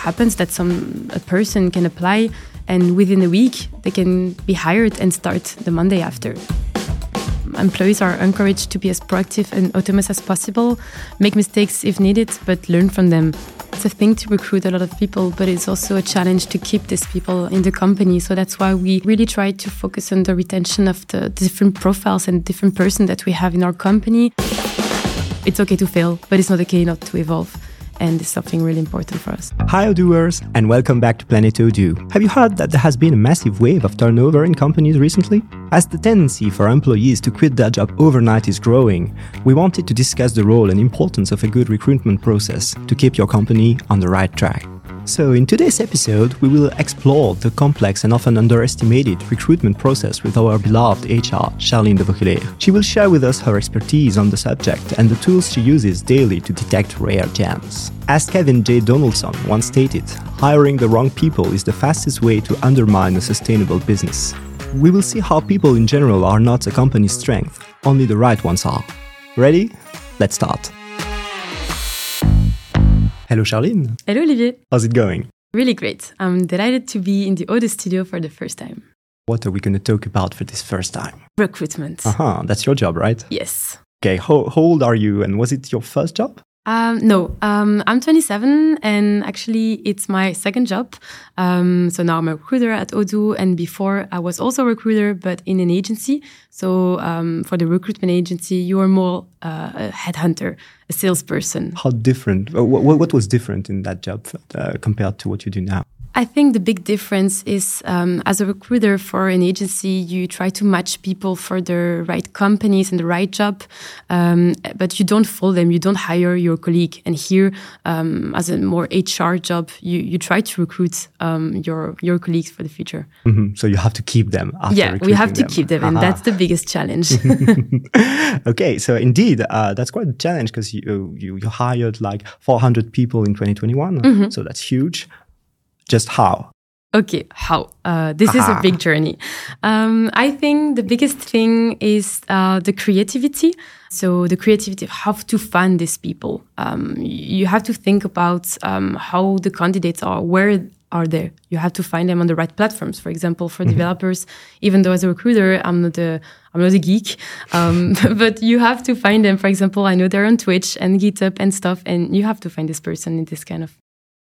happens that some a person can apply and within a week they can be hired and start the Monday after. Employees are encouraged to be as proactive and autonomous as possible, make mistakes if needed, but learn from them. It's a thing to recruit a lot of people, but it's also a challenge to keep these people in the company. So that's why we really try to focus on the retention of the different profiles and different person that we have in our company. It's okay to fail, but it's not okay not to evolve and it's something really important for us. Hi, Odooers, and welcome back to Planet Odoo. Have you heard that there has been a massive wave of turnover in companies recently? As the tendency for employees to quit their job overnight is growing, we wanted to discuss the role and importance of a good recruitment process to keep your company on the right track. So, in today's episode, we will explore the complex and often underestimated recruitment process with our beloved HR, Charline de Vogeleer. She will share with us her expertise on the subject and the tools she uses daily to detect rare gems. As Kevin J. Donaldson once stated, hiring the wrong people is the fastest way to undermine a sustainable business. We will see how people in general are not a company's strength, only the right ones are. Ready? Let's start. Hello, Charline. Hello, Olivier. How's it going? Really great. I'm delighted to be in the Odoo studio for the first time. What are we going to talk about for this first time? Recruitment. Uh huh. That's your job, right? Yes. Okay. How, how old are you? And was it your first job? Um, no, um, I'm 27 and actually it's my second job. Um, so now I'm a recruiter at Odoo and before I was also a recruiter, but in an agency. So um, for the recruitment agency, you are more uh, a headhunter, a salesperson. How different? What, what was different in that job uh, compared to what you do now? I think the big difference is um, as a recruiter for an agency, you try to match people for the right companies and the right job, um, but you don't follow them. You don't hire your colleague. And here, um, as a more HR job, you, you try to recruit um, your your colleagues for the future. Mm -hmm. So you have to keep them. yeah, we have to them. keep them, and Aha. that's the biggest challenge. okay, so indeed, uh, that's quite a challenge because you, you you hired like 400 people in 2021, mm -hmm. so that's huge just how? Okay, how? Uh, this is a big journey. Um, I think the biggest thing is uh, the creativity. So the creativity of how to find these people. Um, you have to think about um, how the candidates are, where are they. You have to find them on the right platforms. For example, for mm-hmm. developers, even though as a recruiter, I'm not a I'm not a geek, um, but you have to find them. For example, I know they're on Twitch and GitHub and stuff, and you have to find this person in this kind of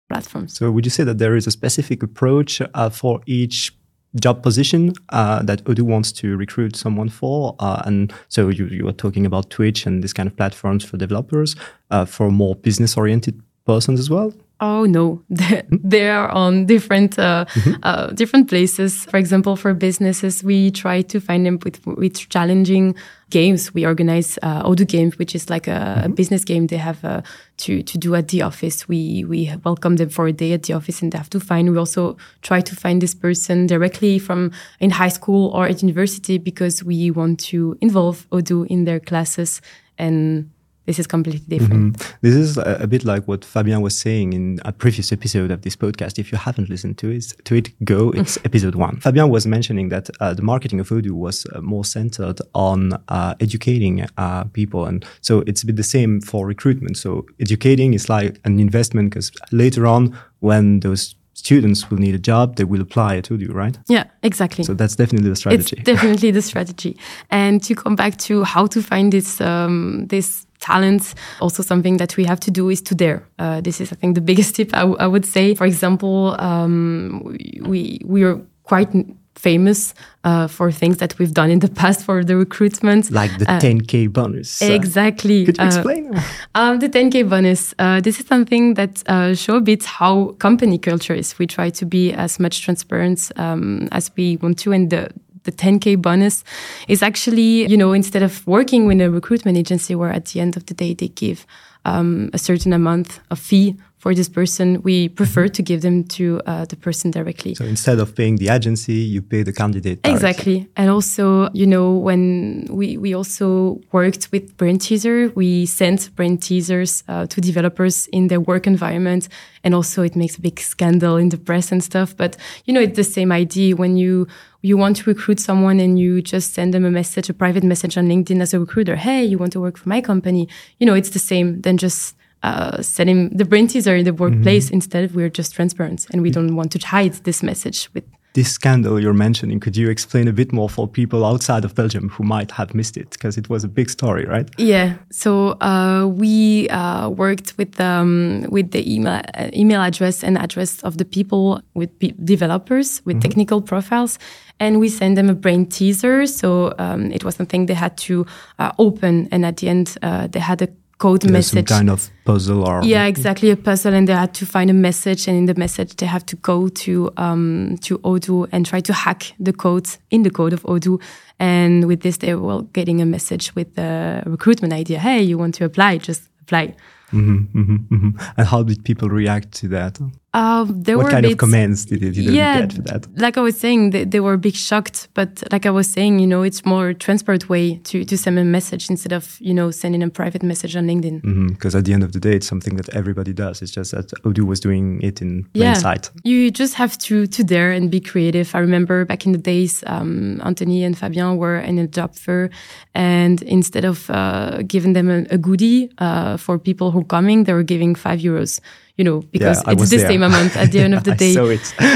platforms. So, would you say that there is a specific approach uh, for each job position uh, that Odoo wants to recruit someone for? Uh, and so, you, you are talking about Twitch and this kind of platforms for developers, uh, for more business oriented persons as well? Oh no, they are on different uh, mm-hmm. uh, different places. For example, for businesses, we try to find them with with challenging games. We organize uh, Odoo games, which is like a, mm-hmm. a business game they have uh, to to do at the office. We we welcome them for a day at the office, and they have to find. We also try to find this person directly from in high school or at university because we want to involve Odoo in their classes and this is completely different. Mm-hmm. This is a, a, bit like what Fabien was saying in a previous episode of this podcast. If you haven't listened to it, to it go. It's episode one. Fabien was mentioning that uh, the marketing of Odoo was uh, more centered on uh, educating uh, people, and so it's a bit the same for recruitment. So educating is like an investment because later on, when those students will need a job, they will apply to you, right? Yeah, exactly. So that's definitely the strategy. It's definitely the strategy. And to come back to how to find this um, this talent, also something that we have to do is to dare. Uh, this is, I think, the biggest tip I, I would say. For example, um, we we are quite famous uh, for things that we've done in the past for the recruitment. Like the uh, 10K bonus. Exactly. Could you uh, explain? Um, the 10K bonus. Uh, this is something that uh, show a bit how company culture is. We try to be as much transparent um, as we want to. And the, the 10K bonus is actually, you know, instead of working with a recruitment agency where at the end of the day they give um, a certain amount of fee for this person, we prefer mm-hmm. to give them to uh, the person directly. So instead of paying the agency, you pay the candidate. Directly. Exactly. And also, you know, when we, we also worked with brain teaser, we sent brain teasers uh, to developers in their work environment. And also it makes a big scandal in the press and stuff. But, you know, it's the same idea when you, you want to recruit someone and you just send them a message, a private message on LinkedIn as a recruiter. Hey, you want to work for my company? You know, it's the same than just uh, setting the brain teaser in the workplace. Mm-hmm. Instead, we're just transparent and we don't want to hide this message with this scandal you're mentioning, could you explain a bit more for people outside of Belgium who might have missed it? Because it was a big story, right? Yeah. So uh, we uh, worked with um, with the email uh, email address and address of the people with developers with mm -hmm. technical profiles, and we sent them a brain teaser. So um, it was something they had to uh, open, and at the end uh, they had a code There's message. Some kind of puzzle or yeah, exactly a puzzle, and they had to find a message, and in the message they have to go to um, to Odoo and try to hack the code in the code of Odoo. And with this, they were getting a message with the recruitment idea. Hey, you want to apply? Just apply. Mm-hmm, mm-hmm, mm-hmm. And how did people react to that? Uh, there what were kind bit, of comments did, did you yeah, get for that? Like I was saying, they, they, were a bit shocked. But like I was saying, you know, it's more transparent way to, to send a message instead of, you know, sending a private message on LinkedIn. Because mm-hmm, at the end of the day, it's something that everybody does. It's just that Odoo was doing it in plain yeah, sight. You just have to, to dare and be creative. I remember back in the days, um, Anthony and Fabien were in a job fair. And instead of uh, giving them a, a goodie uh, for people who are coming, they were giving five euros you know, because yeah, it's the there. same amount at the end of the day.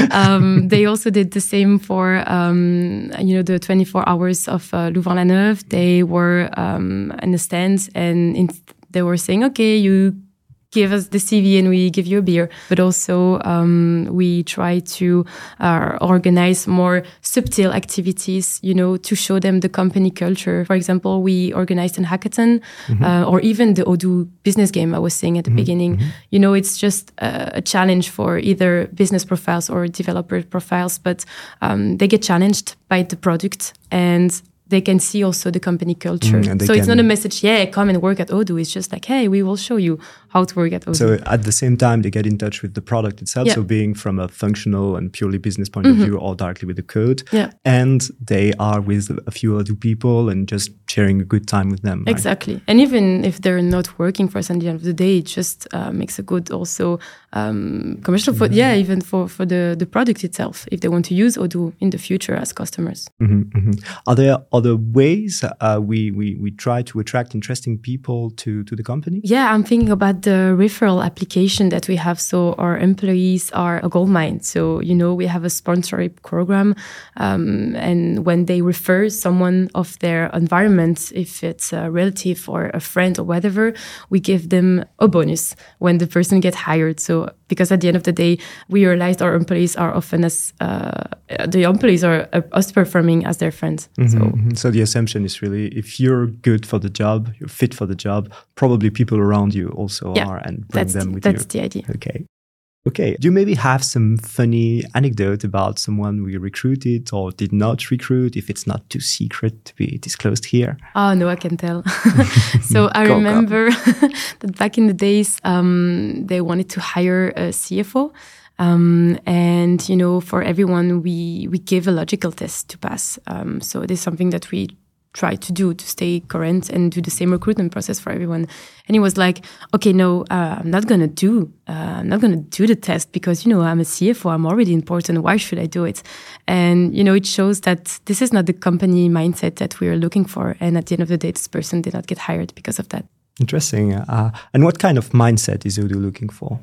um, they also did the same for, um, you know, the 24 hours of uh, Louvain-la-Neuve. They were um, in the stands and in, they were saying, okay, you give us the CV and we give you a beer. But also, um, we try to uh, organize more subtle activities, you know, to show them the company culture. For example, we organized an hackathon mm-hmm. uh, or even the Odoo business game I was saying at the mm-hmm. beginning. Mm-hmm. You know, it's just a, a, challenge for either business profiles or developer profiles, but um, they get challenged by the product and they can see also the company culture. Mm, so it's not a message, yeah, come and work at Odoo. It's just like, hey, we will show you how to work at Odoo. So at the same time, they get in touch with the product itself. Yeah. So being from a functional and purely business point mm-hmm. of view, or directly with the code. Yeah. And they are with a few Odoo people and just sharing a good time with them. Right? Exactly. And even if they're not working for us at the end of the day, it just uh, makes a good also um, commercial for, yeah, even for, for the, the product itself, if they want to use Odoo in the future as customers. Mm-hmm, mm-hmm. Are there other ways uh, we, we, we try to attract interesting people to, to the company? Yeah, I'm thinking about the referral application that we have. So our employees are a gold mine. So, you know, we have a sponsorship program. Um, and when they refer someone of their environment, if it's a relative or a friend or whatever, we give them a bonus when the person gets hired. So because at the end of the day, we realized our employees are often as uh, the employees are uh, us performing as their friends. Mm-hmm, so. Mm-hmm. so the assumption is really if you're good for the job, you're fit for the job, probably people around you also yeah, are, and bring them with that's you. That's the idea. Okay. Okay. Do you maybe have some funny anecdote about someone we recruited or did not recruit, if it's not too secret to be disclosed here? Oh, no, I can tell. so I go, remember that back in the days, um, they wanted to hire a CFO. Um, and you know, for everyone, we we give a logical test to pass. Um, so it is something that we try to do to stay current and do the same recruitment process for everyone. And he was like, okay, no, uh, I'm not going to do, uh, I'm not to do the test because, you know, I'm a CFO, I'm already important. Why should I do it? And, you know, it shows that this is not the company mindset that we are looking for. And at the end of the day, this person did not get hired because of that. Interesting. Uh, and what kind of mindset is Odoo looking for?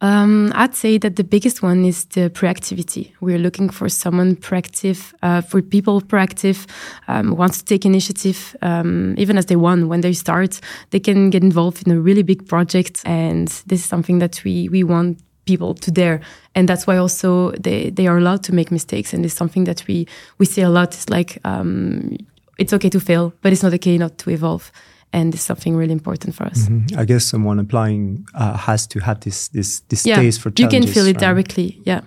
Um, I'd say that the biggest one is the proactivity. We're looking for someone proactive, uh, for people proactive, um, wants to take initiative, um, even as they want. When they start, they can get involved in a really big project, and this is something that we we want people to dare and that's why also they they are allowed to make mistakes and it's something that we we say a lot it's like um, it's okay to fail but it's not okay not to evolve and it's something really important for us. Mm-hmm. I guess someone applying uh, has to have this this this yeah, taste for challenges. You can feel it right? directly, yeah.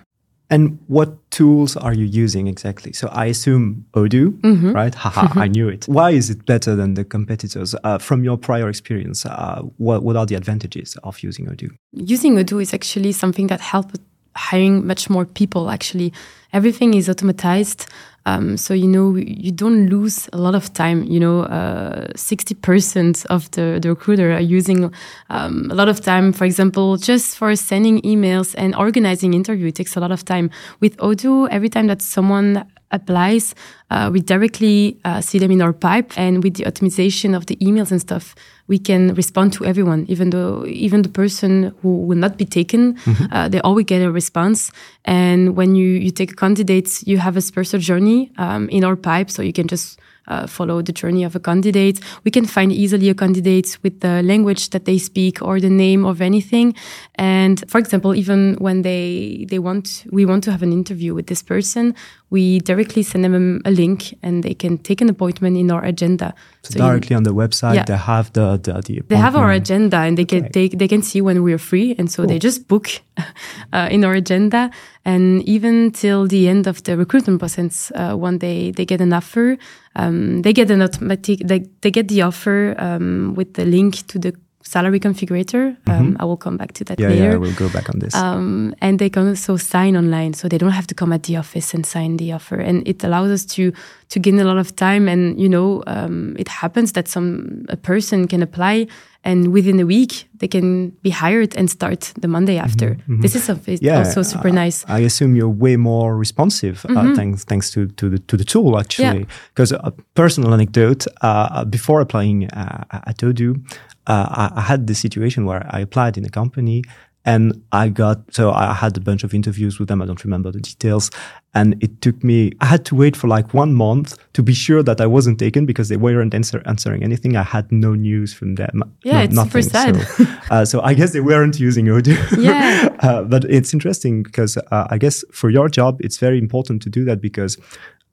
And what tools are you using exactly? So I assume Odoo, mm-hmm. right? Haha, I knew it. Why is it better than the competitors? Uh, from your prior experience, uh, what what are the advantages of using Odoo? Using Odoo is actually something that helps hiring much more people. Actually, everything is automatized. Um, so you know you don't lose a lot of time. You know, uh, sixty percent of the, the recruiter are using um, a lot of time. For example, just for sending emails and organizing interview, it takes a lot of time. With Odoo, every time that someone applies, uh, we directly uh, see them in our pipe, and with the optimization of the emails and stuff, we can respond to everyone, even though even the person who will not be taken, mm-hmm. uh, they always get a response. And when you you take candidates, you have a special journey um, in our pipe, so you can just uh, follow the journey of a candidate. We can find easily a candidate with the language that they speak or the name of anything. And for example, even when they they want we want to have an interview with this person, we directly send them a link and they can take an appointment in our agenda. So, so directly you, on the website, yeah. they have the, the, the They have our agenda and they can, they, they can see when we're free. And so cool. they just book uh, in our agenda. And even till the end of the recruitment process, uh, when they, they get an offer, um, they get an automatic, they, they get the offer um, with the link to the salary configurator. Um, mm-hmm. I will come back to that yeah, later. Yeah, we'll go back on this. Um, and they can also sign online, so they don't have to come at the office and sign the offer. And it allows us to to gain a lot of time. And you know, um, it happens that some a person can apply, and within a week they can be hired and start the Monday mm-hmm, after. Mm-hmm. This is a, yeah, also super nice. I assume you're way more responsive uh, mm-hmm. uh, thanks thanks to to the to the tool actually. Because yeah. a personal anecdote: uh, before applying uh, at Odoo, uh, I, I, had the situation where I applied in a company and I got, so I had a bunch of interviews with them. I don't remember the details. And it took me, I had to wait for like one month to be sure that I wasn't taken because they weren't answer, answering anything. I had no news from them. Yeah, no, it's nothing. super sad. So, uh, so, I guess they weren't using Odoo. Yeah. uh, but it's interesting because uh, I guess for your job, it's very important to do that because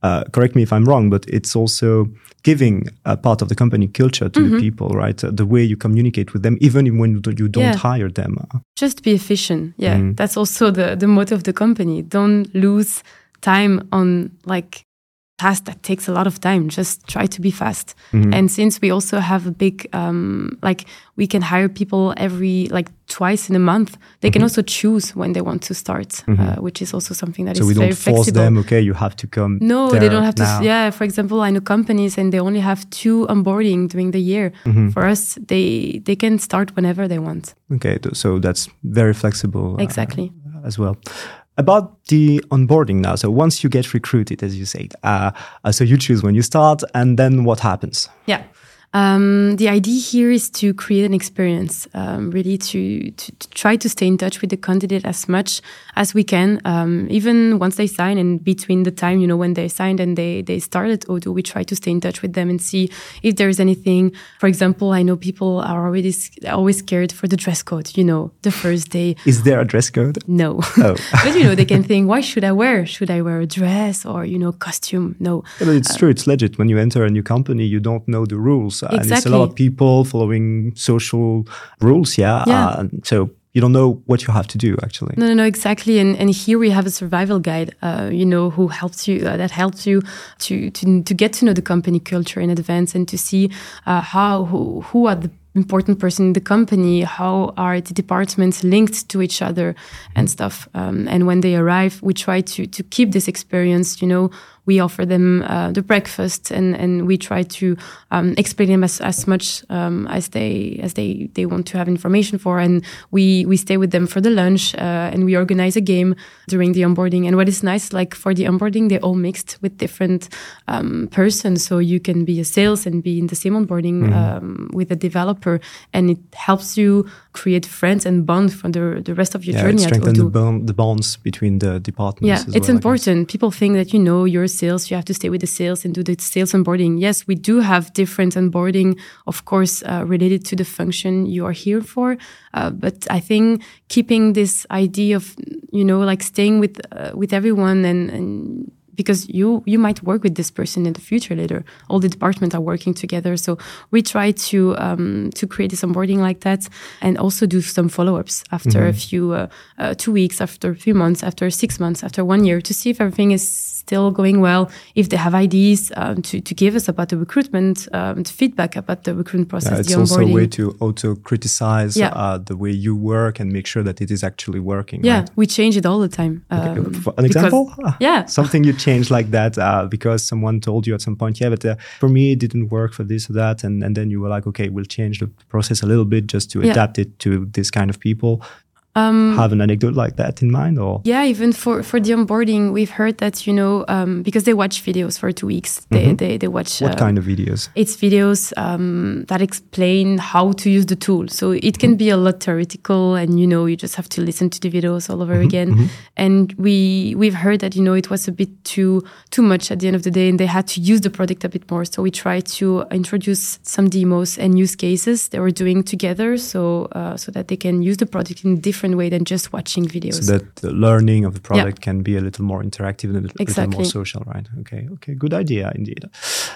uh, correct me if I'm wrong, but it's also giving a part of the company culture to mm-hmm. the people, right? Uh, the way you communicate with them, even when you don't yeah. hire them. Just be efficient. Yeah, mm. that's also the the motto of the company. Don't lose time on like task that takes a lot of time just try to be fast mm-hmm. and since we also have a big um, like we can hire people every like twice in a month they mm-hmm. can also choose when they want to start mm-hmm. uh, which is also something that so is we don't force flexible. them okay you have to come no they don't have now. to yeah for example i know companies and they only have two onboarding during the year mm-hmm. for us they they can start whenever they want okay so that's very flexible uh, exactly uh, as well about the onboarding now. So once you get recruited, as you said, uh, uh, so you choose when you start, and then what happens? Yeah. Um, the idea here is to create an experience, um, really to, to, to, try to stay in touch with the candidate as much as we can, um, even once they sign and between the time, you know, when they signed and they, they started Odoo, we try to stay in touch with them and see if there is anything. For example, I know people are already always scared for the dress code, you know, the first day. Is there a dress code? No. Oh. but, you know, they can think, why should I wear? Should I wear a dress or, you know, costume? No. Yeah, but it's uh, true. It's legit. When you enter a new company, you don't know the rules exactly. and it's a lot of people following social rules. Yeah. yeah. Uh, so you don't know what you have to do actually. No, no, no, exactly. And and here we have a survival guide, uh, you know, who helps you uh, that helps you to, to to get to know the company culture in advance and to see uh, how who, who are the important person in the company how are the departments linked to each other and stuff um, and when they arrive we try to to keep this experience you know we offer them uh, the breakfast and, and we try to um, explain them as, as much um, as they as they, they want to have information for. And we we stay with them for the lunch uh, and we organize a game during the onboarding. And what is nice like for the onboarding they're all mixed with different um, persons. So you can be a sales and be in the same onboarding mm. with a developer and it helps you create friends and bond for the, the rest of your yeah, journey. strengthen the, bond, the bonds between the departments. Yeah, it's well, important. People think that you know your sales, you have to stay with the sales and do the sales onboarding. Yes, we do have different onboarding, of course, uh, related to the function you are here for. Uh, but I think keeping this idea of you know like staying with uh, with everyone and, and because you you might work with this person in the future later. All the departments are working together, so we try to um, to create this onboarding like that, and also do some follow ups after mm-hmm. a few uh, uh, two weeks, after a few months, after six months, after one year to see if everything is still going well, if they have ideas um, to, to give us about the recruitment, um, feedback about the recruitment process. Yeah, it's also a way to auto criticize yeah. uh, the way you work and make sure that it is actually working. Yeah, right? we change it all the time. Okay. Um, For an example? Yeah. Something you change like that uh, because someone told you at some point, yeah, but uh, for me, it didn't work for this or that. And, and then you were like, okay, we'll change the process a little bit just to yeah. adapt it to this kind of people um, have an anecdote like that in mind or yeah even for for the onboarding we've heard that you know um, because they watch videos for two weeks they mm-hmm. they, they watch what uh, kind of videos it's videos um, that explain how to use the tool so it can mm-hmm. be a lot theoretical and you know you just have to listen to the videos all over mm-hmm. again mm-hmm. and we we've heard that you know it was a bit too too much at the end of the day and they had to use the product a bit more so we tried to introduce some demos and use cases they were doing together so uh, so that they can use the product in different different way than just watching videos. So that the learning of the product yeah. can be a little more interactive and a little, exactly. little more social, right? Okay, okay, good idea indeed.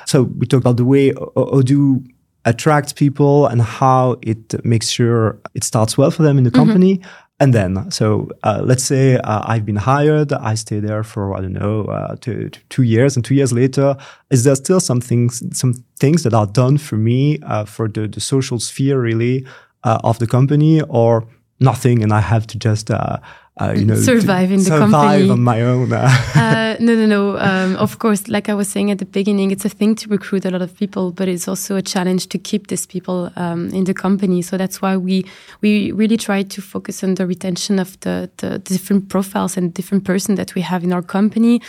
So we talked about the way Odoo attracts people and how it makes sure it starts well for them in the mm-hmm. company. Mm-hmm. And then, so uh, let's say uh, I've been hired, I stay there for I don't know uh, two, two years, and two years later, is there still some things, some things that are done for me uh, for the, the social sphere really uh, of the company, or nothing, and I have to just. Uh, uh, you know, survive in the survive company. on my own. uh, no, no, no. Um, of course, like I was saying at the beginning, it's a thing to recruit a lot of people, but it's also a challenge to keep these people um, in the company. So that's why we we really try to focus on the retention of the, the different profiles and different person that we have in our company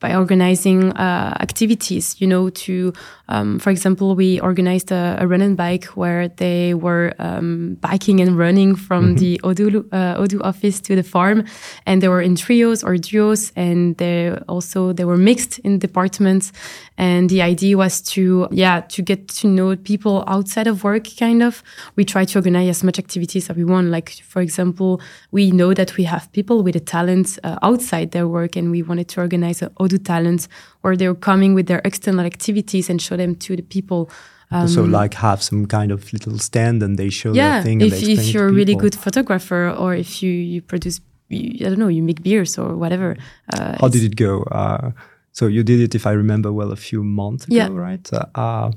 by organizing uh, activities, you know, to, um, for example, we organized a, a, run and bike where they were um, biking and running from mm -hmm. the Odoo, uh, Odoo office to the farm, and they were in trios or duos, and they also they were mixed in departments, and the idea was to yeah to get to know people outside of work, kind of. We try to organize as much activities as we want. Like for example, we know that we have people with a talent uh, outside their work, and we wanted to organize a talents or they're coming with their external activities and show them to the people um, so like have some kind of little stand and they show yeah, their thing if, if you're a really good photographer or if you, you produce you, i don't know you make beers or whatever uh, how did it go uh, so you did it if i remember well a few months ago yeah. right uh, uh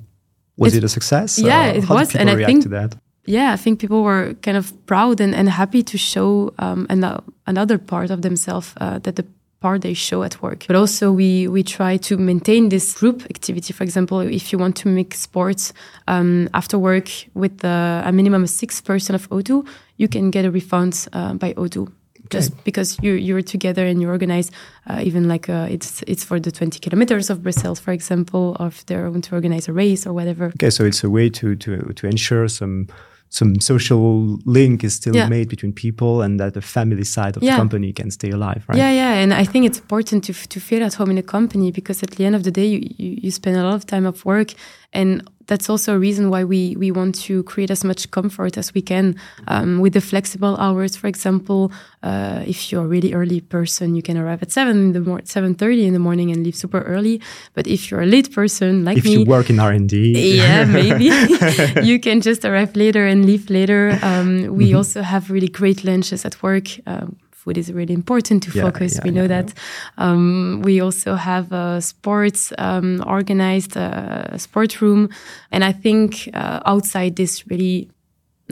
was it a success yeah it was and i think that? yeah, I think people were kind of proud and, and happy to show um, an, another part of themselves uh, that the part they show at work. But also we we try to maintain this group activity. For example, if you want to make sports um, after work with uh, a minimum of six person of Odoo, you can get a refund uh, by Odoo. Okay. Just because you you're together and you organize, uh, even like uh, it's it's for the 20 kilometers of Brussels, for example, or if they want to organize a race or whatever. Okay, so it's a way to to to ensure some some social link is still yeah. made between people and that the family side of yeah. the company can stay alive right yeah yeah and i think it's important to, to feel at home in a company because at the end of the day you, you, you spend a lot of time at work and that's also a reason why we we want to create as much comfort as we can um, with the flexible hours. For example, uh, if you're a really early person, you can arrive at seven in the morning, seven thirty in the morning, and leave super early. But if you're a late person like if me, if you work in R and D, yeah, maybe you can just arrive later and leave later. Um, we mm -hmm. also have really great lunches at work. Um, food is really important to yeah, focus. Yeah, we know that. Um, we also have a sports um, organized uh, sport room, and I think uh, outside this really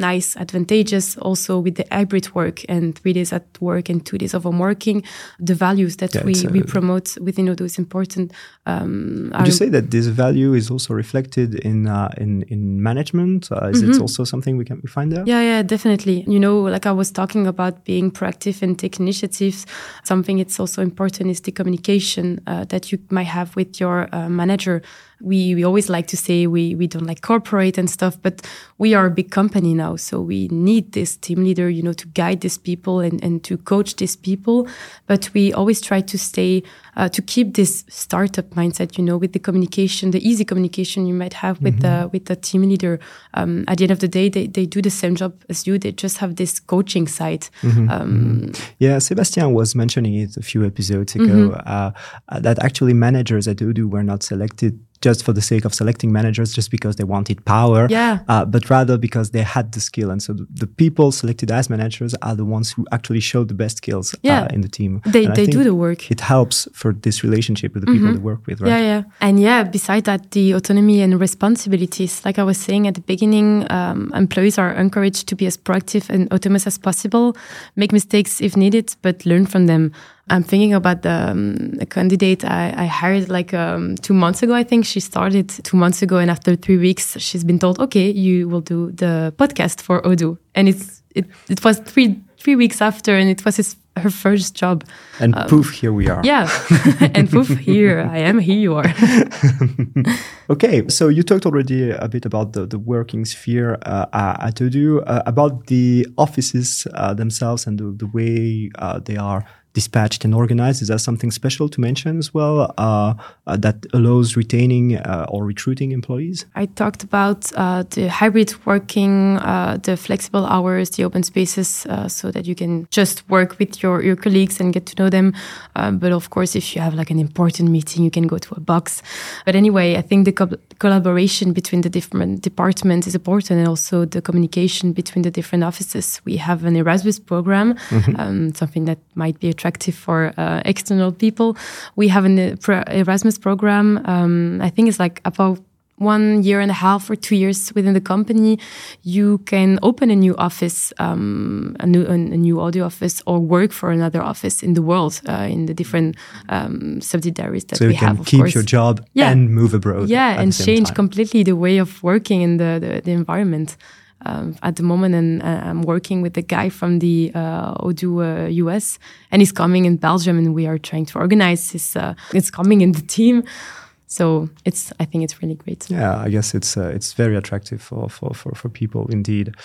nice advantages also with the hybrid work and three days at work and two days of home working. The values that yeah, we, uh, we promote within Odoo is important. Um, Would you say that this value is also reflected in uh, in in management? Uh, is mm -hmm. it also something we can we find there? Yeah, yeah, definitely. You know, like I was talking about being proactive and take initiatives. Something it's also important is the communication uh, that you might have with your uh, manager we, we always like to say we, we don't like corporate and stuff, but we are a big company now. So we need this team leader, you know, to guide these people and, and to coach these people. But we always try to stay, uh, to keep this startup mindset, you know, with the communication, the easy communication you might have with mm -hmm. the, with the team leader. Um, at the end of the day, they, they do the same job as you. They just have this coaching side. Mm -hmm. um, yeah. Sebastian was mentioning it a few episodes ago, mm -hmm. uh, that actually managers at Odoo were not selected just for the sake of selecting managers, just because they wanted power, yeah. Uh, but rather because they had the skill. And so the, the, people selected as managers are the ones who actually show the best skills uh, yeah. uh, in the team. They, they do the work. It helps for this relationship with the people mm -hmm. they work with, right? Yeah, yeah. And yeah, beside that, the autonomy and responsibilities, like I was saying at the beginning, um, employees are encouraged to be as proactive and autonomous as possible, make mistakes if needed, but learn from them. I'm thinking about the, um, candidate I, I, hired like um, two months ago. I think she started two months ago, and after three weeks, she's been told, "Okay, you will do the podcast for Odoo," and it's it, it was three three weeks after, and it was his her first job. And um, poof, here we are. Yeah, and poof, here I am. Here you are. okay, so you talked already a bit about the, the working sphere uh, at Odoo, uh, about the offices uh, themselves and the, the way uh, they are dispatched and organized? Is that something special to mention as well uh, uh, that allows retaining uh, or recruiting employees? I talked about uh, the hybrid working, uh, the flexible hours, the open spaces, uh, so that you can just work with your, your colleagues and get to know them. But of course, if you have like an important meeting, you can go to a box. But anyway, I think the co collaboration between the different departments is important and also the communication between the different offices. We have an Erasmus program, mm -hmm. um, something that might be a attractive for uh, external people. We have an uh, Erasmus program. Um, I think it's like about one year and a half or two years within the company, you can open a new office, um, a, new, a, new Odoo office, or work for another office in the world, uh, in the different um, subsidiaries that so we have. So you can keep course. your job yeah. and move abroad. Yeah, and change time. completely the way of working in the, the, the environment um, at the moment, and uh, I'm working with a guy from the uh, Odoo uh, US, and he's coming in Belgium, and we are trying to organize his. Uh, it's coming in the team, so it's. I think it's really great. Yeah, I guess it's uh, it's very attractive for for for, for people indeed.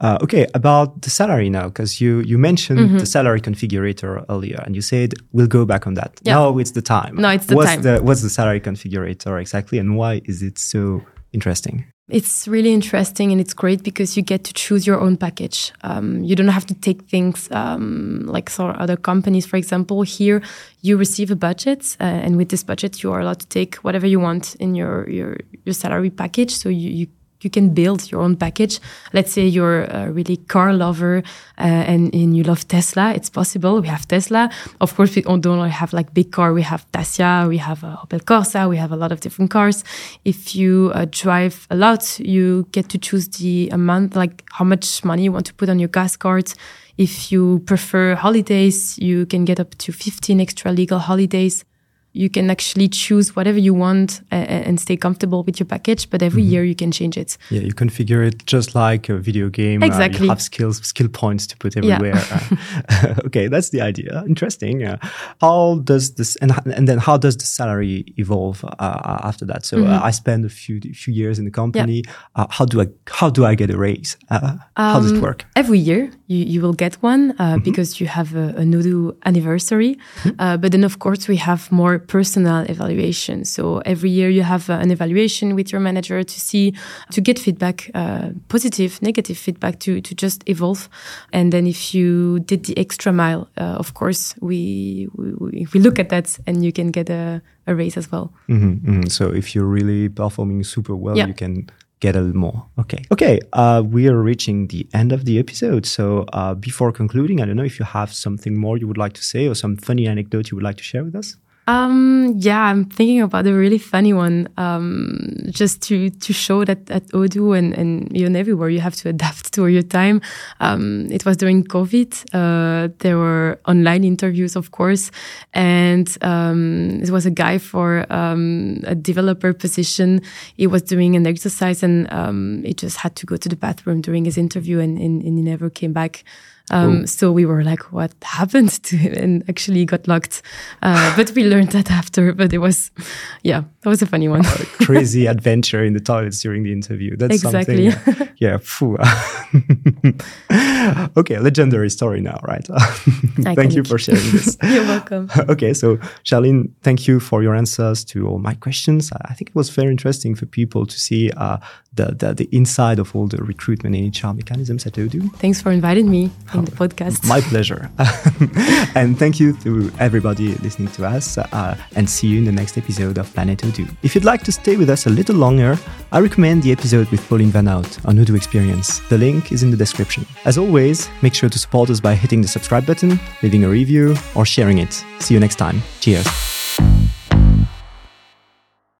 Uh, okay, about the salary now, because you you mentioned mm -hmm. the salary configurator earlier, and you said we'll go back on that. Yeah. Now it's the time. No, it's the what's time. The, what's the salary configurator exactly, and why is it so interesting? It's really interesting and it's great because you get to choose your own package. Um, you don't have to take things um, like other companies, for example. Here, you receive a budget, uh, and with this budget, you are allowed to take whatever you want in your your, your salary package. So you, you you can build your own package. Let's say you're a really car lover uh, and, and, you love Tesla. It's possible. We have Tesla. Of course, we don't only have like big car. We have Dacia. We have uh, Opel Corsa. We have a lot of different cars. If you uh, drive a lot, you get to choose the amount, like how much money you want to put on your gas card. If you prefer holidays, you can get up to 15 extra legal holidays you can actually choose whatever you want and, and stay comfortable with your package but every mm -hmm. year you can change it yeah you configure it just like a video game exactly uh, you have skills skill points to put everywhere yeah. uh, okay that's the idea interesting uh, how does this and, and then how does the salary evolve uh, after that so mm -hmm. i spend a few few years in the company yeah. Uh, how do i how do i get a raise um, how does it um, work every year you, you will get one mm -hmm. because you have a, a anniversary mm-hmm. but then of course we have more personal evaluation. So every year you have uh, an evaluation with your manager to see, to get feedback, uh, positive, negative feedback to, to just evolve. And then if you did the extra mile, uh, of course, we, we, we look at that and you can get a, a raise as well. Mm -hmm, mm -hmm. So if you're really performing super well, yeah. you can get a little more. Okay. Okay. Uh, we are reaching the end of the episode. So uh, before concluding, I don't know if you have something more you would like to say or some funny anecdote you would like to share with us. Um, yeah, I'm thinking about a really funny one, um, just to to show that at Odoo and, and even everywhere you have to adapt to your time. Um, it was during COVID. Uh, there were online interviews, of course, and um, it was a guy for um, a developer position. He was doing an exercise and um, he just had to go to the bathroom during his interview, and, and, and he never came back. Um, so we were like, what happened to him? And actually got locked. Uh, but we learned that after. But it was, yeah, that was a funny one. crazy adventure in the toilets during the interview. That's exactly. something. yeah. okay, legendary story now, right? thank you for sharing this. You're welcome. okay, so Charline, thank you for your answers to all my questions. I think it was very interesting for people to see uh, the, the, the inside of all the recruitment and HR mechanisms at Odoo. Thanks for inviting me in the podcast. My pleasure. and thank you to everybody listening to us. Uh, and see you in the next episode of Planet Odoo. If you'd like to stay with us a little longer, I recommend the episode with Pauline Van Hout on Odoo Experience. The link is in the description. As always, make sure to support us by hitting the subscribe button, leaving a review, or sharing it. See you next time. Cheers.